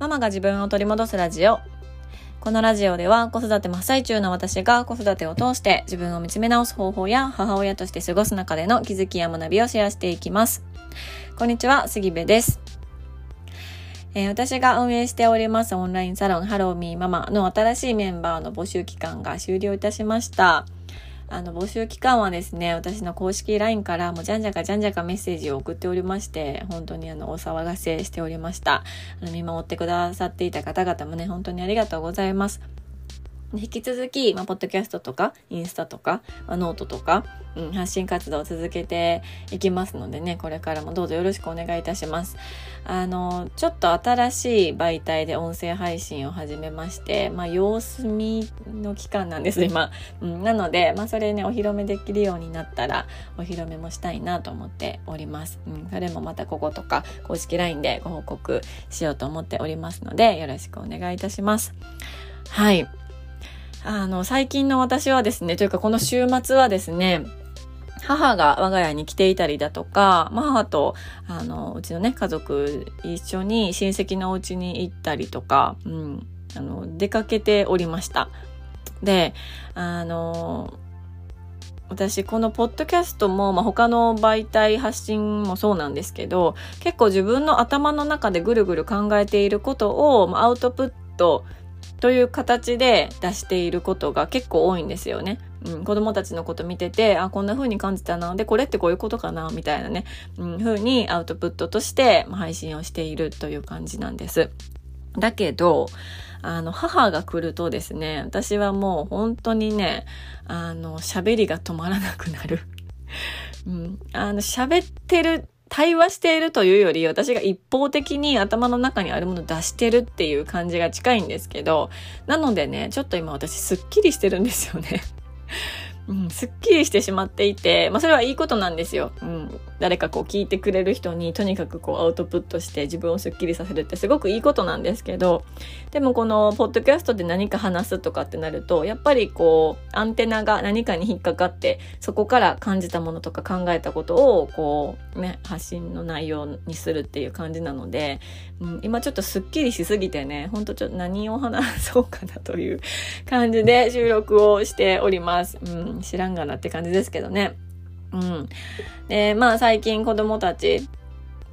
ママが自分を取り戻すラジオ。このラジオでは子育て真っ最中の私が子育てを通して自分を見つめ直す方法や母親として過ごす中での気づきや学びをシェアしていきます。こんにちは、杉部です。えー、私が運営しておりますオンラインサロンハローミーママの新しいメンバーの募集期間が終了いたしました。あの、募集期間はですね、私の公式 LINE からもうじゃんじゃかじゃんじゃかメッセージを送っておりまして、本当にあの、お騒がせしておりました。あの、見守ってくださっていた方々もね、本当にありがとうございます。引き続き、まあ、ポッドキャストとか、インスタとか、まあ、ノートとか、うん、発信活動を続けていきますのでね、これからもどうぞよろしくお願いいたします。あの、ちょっと新しい媒体で音声配信を始めまして、まあ、様子見の期間なんです、今。うん、なので、まあ、それね、お披露目できるようになったら、お披露目もしたいなと思っております。うん、それもまたこことか、公式 LINE でご報告しようと思っておりますので、よろしくお願いいたします。はい。あの、最近の私はですね、というかこの週末はですね、母が我が家に来ていたりだとか、母と、あの、うちのね、家族一緒に親戚のお家に行ったりとか、うん、あの、出かけておりました。で、あの、私このポッドキャストも、まあ、他の媒体発信もそうなんですけど結構自分の頭の中でぐるぐる考えていることを、まあ、アウトプットという形で出していることが結構多いんですよね。うん、子供たちのこと見てて、あ、こんな風に感じたな。で、これってこういうことかなみたいなね、うん、風にアウトプットとして配信をしているという感じなんです。だけど、あの、母が来るとですね、私はもう本当にね、あの、喋りが止まらなくなる。うん、あの、喋ってる対話しているというより、私が一方的に頭の中にあるものを出してるっていう感じが近いんですけど、なのでね、ちょっと今私すっきりしてるんですよね。うん、すっきりしてしまっていて、まあそれはいいことなんですよ。うん。誰かこう聞いてくれる人にとにかくこうアウトプットして自分をすっきりさせるってすごくいいことなんですけど、でもこのポッドキャストで何か話すとかってなると、やっぱりこうアンテナが何かに引っかかって、そこから感じたものとか考えたことをこうね、発信の内容にするっていう感じなので、うん、今ちょっとすっきりしすぎてね、ほんとちょっと何を話そうかなという感じで収録をしております。うん知らんがなって感じですけどね。うん。で、まあ最近子供たち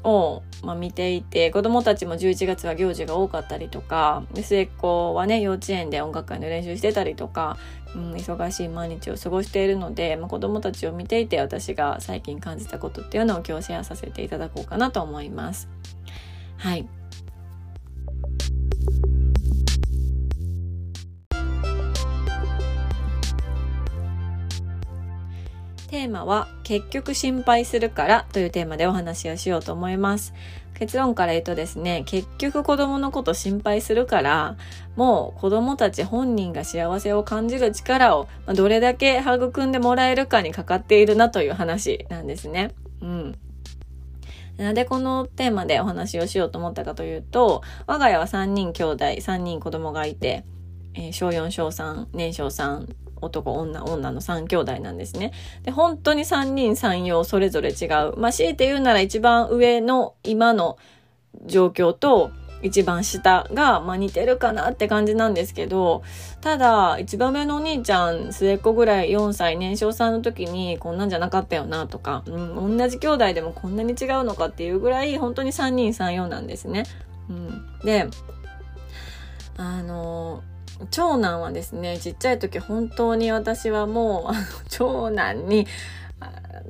を、まあ、見ていて、子供たちも11月は行事が多かったりとか、末っ子はね、幼稚園で音楽会の練習してたりとか、うん、忙しい毎日を過ごしているので、まあ、子供たちを見ていて私が最近感じたことっていうのを今日シェアさせていただこうかなと思います。はい。テーマは結局心配するからというテーマでお話をしようと思います。結論から言うとですね、結局子供のこと心配するから、もう子供たち本人が幸せを感じる力をどれだけ育んでもらえるかにかかっているなという話なんですね。うん。なんでこのテーマでお話をしようと思ったかというと、我が家は3人兄弟、3人子供がいて、えー、小4、小3、年少3、男、女、女の3兄弟なんですね。で、本当に3人3様それぞれ違う。まあ、強いて言うなら一番上の今の状況と、一番下が、まあ、似てるかなって感じなんですけど、ただ、一番上のお兄ちゃん、末っ子ぐらい4歳、年少さんの時にこんなんじゃなかったよなとか、うん、同じ兄弟でもこんなに違うのかっていうぐらい、本当に3人3様なんですね。うん、で、あのー長男はですね、ちっちゃい時本当に私はもう、長男に、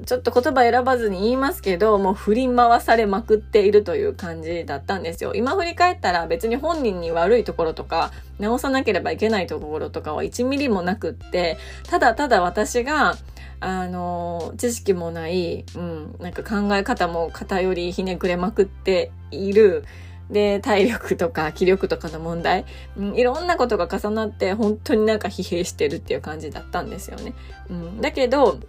ちょっと言葉選ばずに言いますけど、もう振り回されまくっているという感じだったんですよ。今振り返ったら別に本人に悪いところとか、直さなければいけないところとかは1ミリもなくって、ただただ私が、あの、知識もない、うん、なんか考え方も偏りひねくれまくっている、で、体力とか気力とかの問題、うん、いろんなことが重なって本当になんか疲弊してるっていう感じだったんですよね。うん、だけど、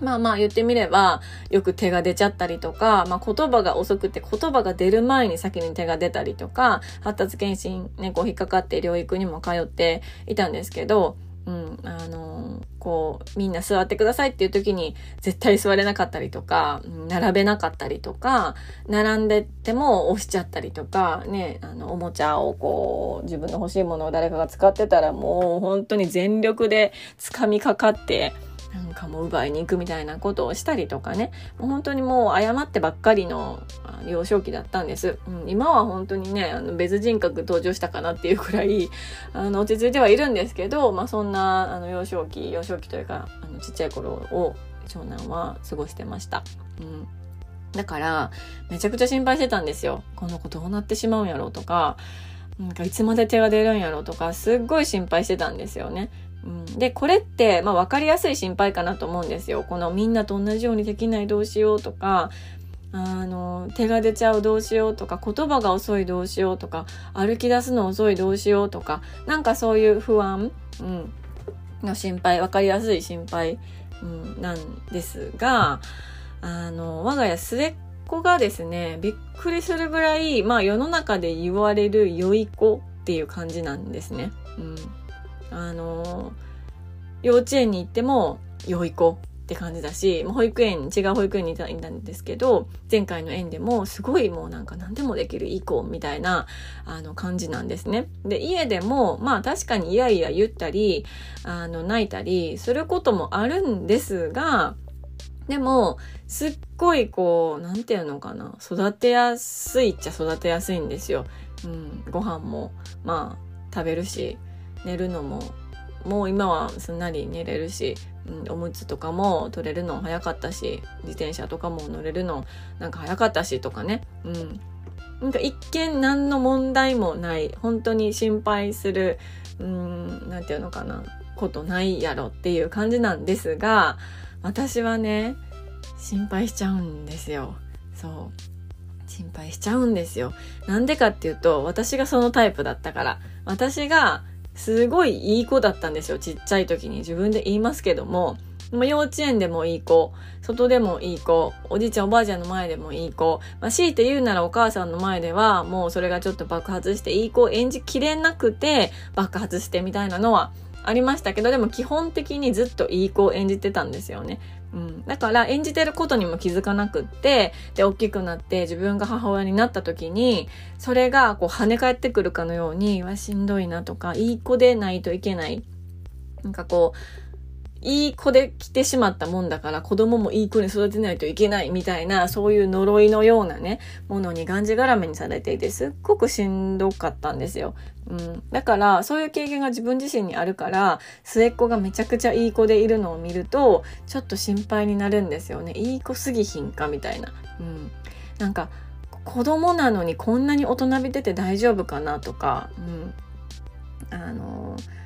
まあまあ言ってみれば、よく手が出ちゃったりとか、まあ言葉が遅くて言葉が出る前に先に手が出たりとか、発達検診ね、こう引っかかって療育にも通っていたんですけど、うん、あのこう、みんな座ってくださいっていう時に絶対座れなかったりとか、並べなかったりとか、並んでても押しちゃったりとか、ね、あの、おもちゃをこう、自分の欲しいものを誰かが使ってたらもう本当に全力で掴みかかって、なんかもう奪いに行くみたいなことをしたりとかね、もう本当にもう謝ってばっかりの幼少期だったんです。うん、今は本当にね、あの別人格登場したかなっていうくらい、あの、落ち着いてはいるんですけど、まあそんな、あの、幼少期、幼少期というか、あの、ちっちゃい頃を長男は過ごしてました。うん。だから、めちゃくちゃ心配してたんですよ。この子どうなってしまうんやろうとか、なんかいつまで手が出るんやろうとか、すっごい心配してたんですよね。うん、で、これって、まあ分かりやすい心配かなと思うんですよ。このみんなと同じようにできないどうしようとか、あの、手が出ちゃうどうしようとか、言葉が遅いどうしようとか、歩き出すの遅いどうしようとか、なんかそういう不安、うん、の心配、分かりやすい心配、うん、なんですが、あの、我が家末っ子がですね、びっくりするぐらい、まあ世の中で言われる良い子っていう感じなんですね。うんあの幼稚園に行っても良い子って感じだし、保育園、違う保育園にいたんですけど、前回の園でもすごいもうなんか何でもできるいい子みたいな、あの感じなんですね。で、家でも、まあ確かにイヤイヤ言ったり、あの泣いたりすることもあるんですが、でも、すっごいこう、なんていうのかな、育てやすいっちゃ育てやすいんですよ。うん、ご飯も、まあ、食べるし、寝るのももう今はすんなり寝れるし、うん、おむつとかも取れるの早かったし自転車とかも乗れるのなんか早かったしとかね、うん、なんか一見何の問題もない本当に心配するうんなんていうのかなことないやろっていう感じなんですが私はね心配しちゃうんですよ。そう。心配しちゃうんですよ。なんでかっていうと私がそのタイプだったから。私がすごいいい子だったんですよ。ちっちゃい時に自分で言いますけども、幼稚園でもいい子、外でもいい子、おじいちゃんおばあちゃんの前でもいい子、まあ、強いて言うならお母さんの前ではもうそれがちょっと爆発していい子を演じきれなくて爆発してみたいなのはありましたけど、でも基本的にずっといい子を演じてたんですよね。うん。だから演じてることにも気づかなくって、で、大きくなって自分が母親になった時に、それがこう跳ね返ってくるかのように、わ、しんどいなとか、いい子でないといけない。なんかこう、いい子で来てしまったもんだから子供もいい子に育てないといけないみたいなそういう呪いのようなねものにがんじがらめにされていてすっごくしんどかったんですよ。うん、だからそういう経験が自分自身にあるから末っ子がめちゃくちゃいい子でいるのを見るとちょっと心配になるんですよねいい子すぎひんかみたいな。うん、なんか子供なのにこんなに大人びてて大丈夫かなとか、うん、あのー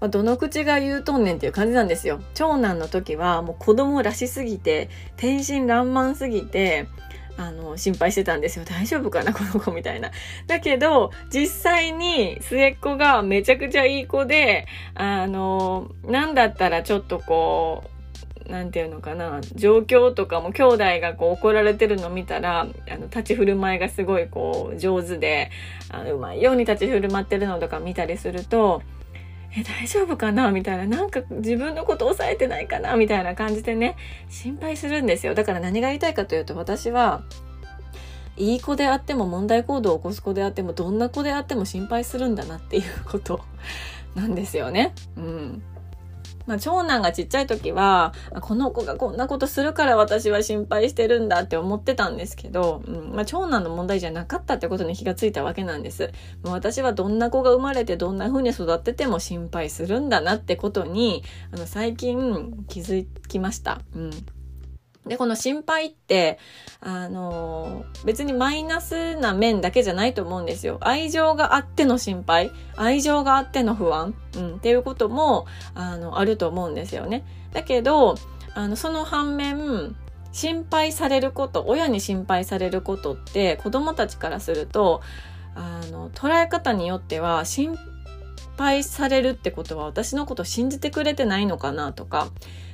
まあ、どの口が言うとんねんっていう感じなんですよ。長男の時はもう子供らしすぎて、天真爛漫すぎて、あの、心配してたんですよ。大丈夫かなこの子みたいな。だけど、実際に末っ子がめちゃくちゃいい子で、あの、なんだったらちょっとこう、なんていうのかな、状況とかも兄弟がこう怒られてるの見たら、あの、立ち振る舞いがすごいこう上手で、あのうまいように立ち振る舞ってるのとか見たりすると、え、大丈夫かな？みたいな。なんか自分のこと抑えてないかな？みたいな感じでね、心配するんですよ。だから何が言いたいかというと、私は、いい子であっても問題行動を起こす子であっても、どんな子であっても心配するんだなっていうことなんですよね。うん。まあ、長男がちっちゃい時は、この子がこんなことするから私は心配してるんだって思ってたんですけど、うんまあ、長男の問題じゃなかったってことに気がついたわけなんです。もう私はどんな子が生まれてどんな風に育ってても心配するんだなってことに、あの、最近気づきました。うん。で、この心配って、あの、別にマイナスな面だけじゃないと思うんですよ。愛情があっての心配、愛情があっての不安、うん、っていうことも、あの、あると思うんですよね。だけど、あの、その反面、心配されること、親に心配されることって、子供たちからすると、あの、捉え方によっては、心配されるってことは私のこと信じてくれてないのかなとか、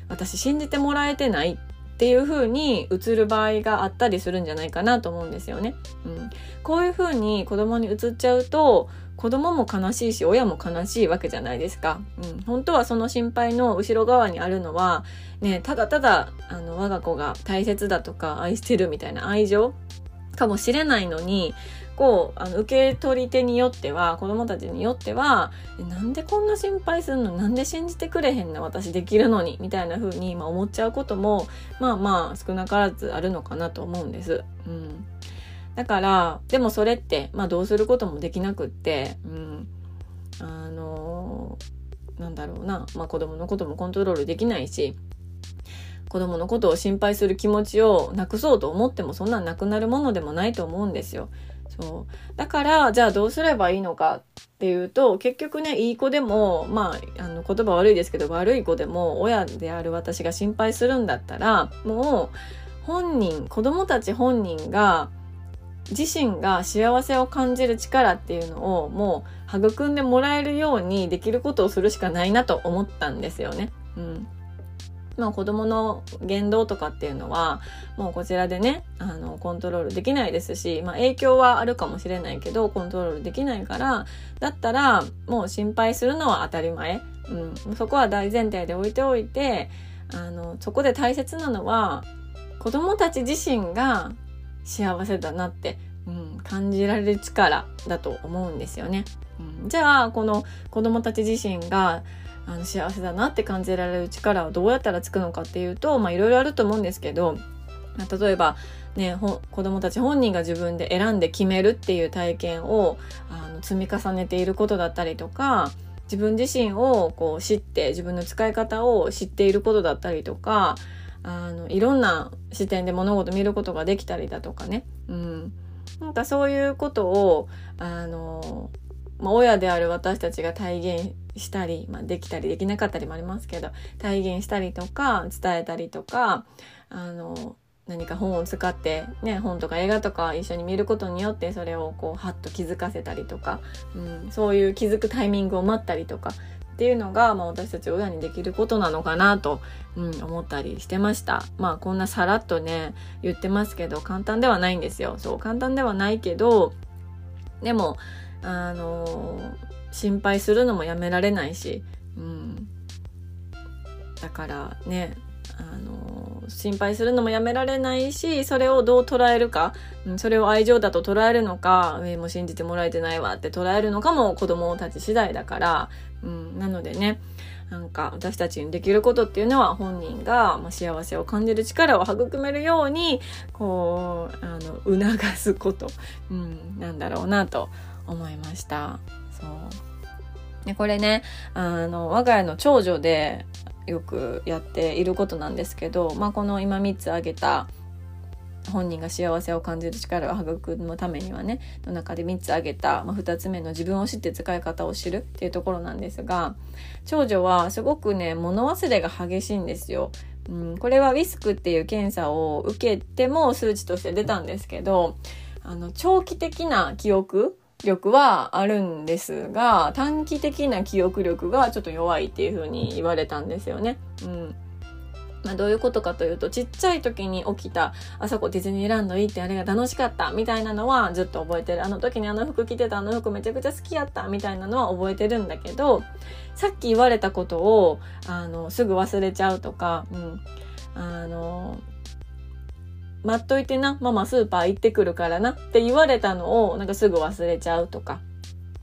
私信じてもらえてないっていう風に映る場合があったりするんじゃないかなと思うんですよね。うん、こういう風に子供に映っちゃうと子供も悲しいし親も悲しいわけじゃないですか。うん、本当はその心配の後ろ側にあるのはねただただあの我が子が大切だとか愛してるみたいな愛情かもしれないのにこうあの受け取り手によっては子供たちによってはなんでこんな心配するの？なんで信じてくれへんの？私できるのに？みたいな風にまあ思っちゃうこともまあまあ少なからずあるのかなと思うんです。うん。だからでもそれって、まあ、どうすることもできなくって、うん、あのなんだろうな、まあ、子供のこともコントロールできないし子供のことを心配する気持ちをなくそうと思ってもそんなんなくなるものでもないと思うんですよ。そうだからじゃあどうすればいいのかっていうと結局ねいい子でもまああの言葉悪いですけど悪い子でも親である私が心配するんだったらもう本人子供たち本人が自身が幸せを感じる力っていうのをもう育んでもらえるようにできることをするしかないなと思ったんですよね。うんまあ子供の言動とかっていうのはもうこちらでねあのコントロールできないですし、まあ、影響はあるかもしれないけどコントロールできないからだったらもう心配するのは当たり前、うん、そこは大前提で置いておいてあのそこで大切なのは子供たち自身が幸せだなって、うん、感じられる力だと思うんですよね。うん、じゃあこの子供たち自身があの幸せだなって感じられる力はどうやったらつくのかっていうといろいろあると思うんですけど例えばね、子供たち本人が自分で選んで決めるっていう体験をあの積み重ねていることだったりとか自分自身をこう知って自分の使い方を知っていることだったりとかあのいろんな視点で物事見ることができたりだとかね、うん、なんかそういうことをあの、まあ、親である私たちが体現したり、まあ、できたりできなかったりもありますけど体現したりとか伝えたりとかあの何か本を使ってね本とか映画とか一緒に見ることによってそれをこうハッと気づかせたりとか、うん、そういう気づくタイミングを待ったりとかっていうのが、まあ、私たち親にできることなのかなと、うん、思ったりしてました。まあこんなさらっとね言ってますけど簡単ではないんですよ。そう簡単ではないけどでもあの、心配するのもやめられないし、うん、だからねあの心配するのもやめられないしそれをどう捉えるか、うん、それを愛情だと捉えるのか上も信じてもらえてないわって捉えるのかも子供たち次第だから、うん、なのでねなんか私たちにできることっていうのは本人が幸せを感じる力を育めるようにこうあの促すこと、うん、なんだろうなと思いました。そうでこれねあの我が家の長女でよくやっていることなんですけど、まあ、この今3つ挙げた本人が幸せを感じる力を育むためにはねの中で3つ挙げた、まあ、2つ目の自分を知って使い方を知るっていうところなんですが長女はすごくね物忘れが激しいんですよ。うん、これはウィスクっていう検査を受けても数値として出たんですけどあの長期的な記憶力はあるんですが短期的な記憶力がちょっと弱いっていう風に言われたんですよね。うん。まあ、どういうことかというとちっちゃい時に起きたあそこディズニーランド行ってあれが楽しかったみたいなのはずっと覚えてる。あの時にあの服着てたあの服めちゃくちゃ好きやったみたいなのは覚えてるんだけどさっき言われたことをあのすぐ忘れちゃうとか、うん、あの待っといてな、ママスーパー行ってくるからなって言われたのをなんかすぐ忘れちゃうとか。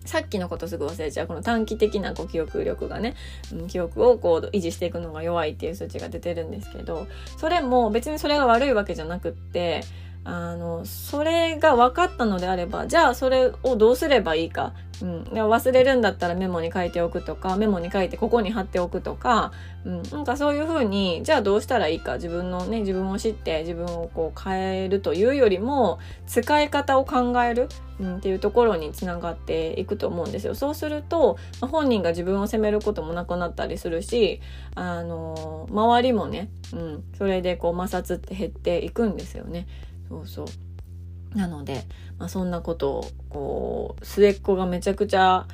さっきのことすぐ忘れちゃう。この短期的なこう記憶力がね、うん、記憶をこう維持していくのが弱いっていう数値が出てるんですけど、それも別にそれが悪いわけじゃなくって、あの、それが分かったのであれば、じゃあそれをどうすればいいか。うん。忘れるんだったらメモに書いておくとか、メモに書いてここに貼っておくとか、うん。なんかそういうふうに、じゃあどうしたらいいか。自分のね、自分を知って自分をこう変えるというよりも、使い方を考える、うん、っていうところにつながっていくと思うんですよ。そうすると、まあ、本人が自分を責めることもなくなったりするし、あの、周りもね、うん。それでこう摩擦って減っていくんですよね。そうそうなので、まあ、そんなことをこう末っ子がめちゃくちゃ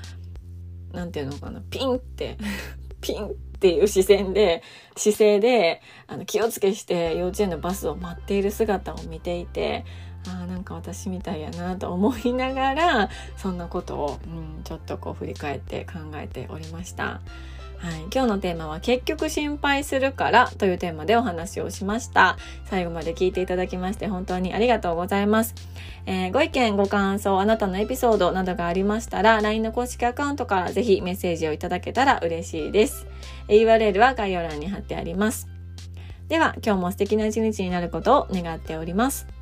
何て言うのかなピンって ピンっていう視線で、姿勢で、あの、気をつけして幼稚園のバスを待っている姿を見ていて、あ、なんか私みたいやなと思いながら、そんなことを、うん、ちょっとこう振り返って考えておりました。はい、今日のテーマは結局心配するからというテーマでお話をしました。最後まで聞いていただきまして本当にありがとうございます。えー、ご意見、ご感想、あなたのエピソードなどがありましたら LINE の公式アカウントからぜひメッセージをいただけたら嬉しいです。URL は概要欄に貼ってあります。では今日も素敵な一日になることを願っております。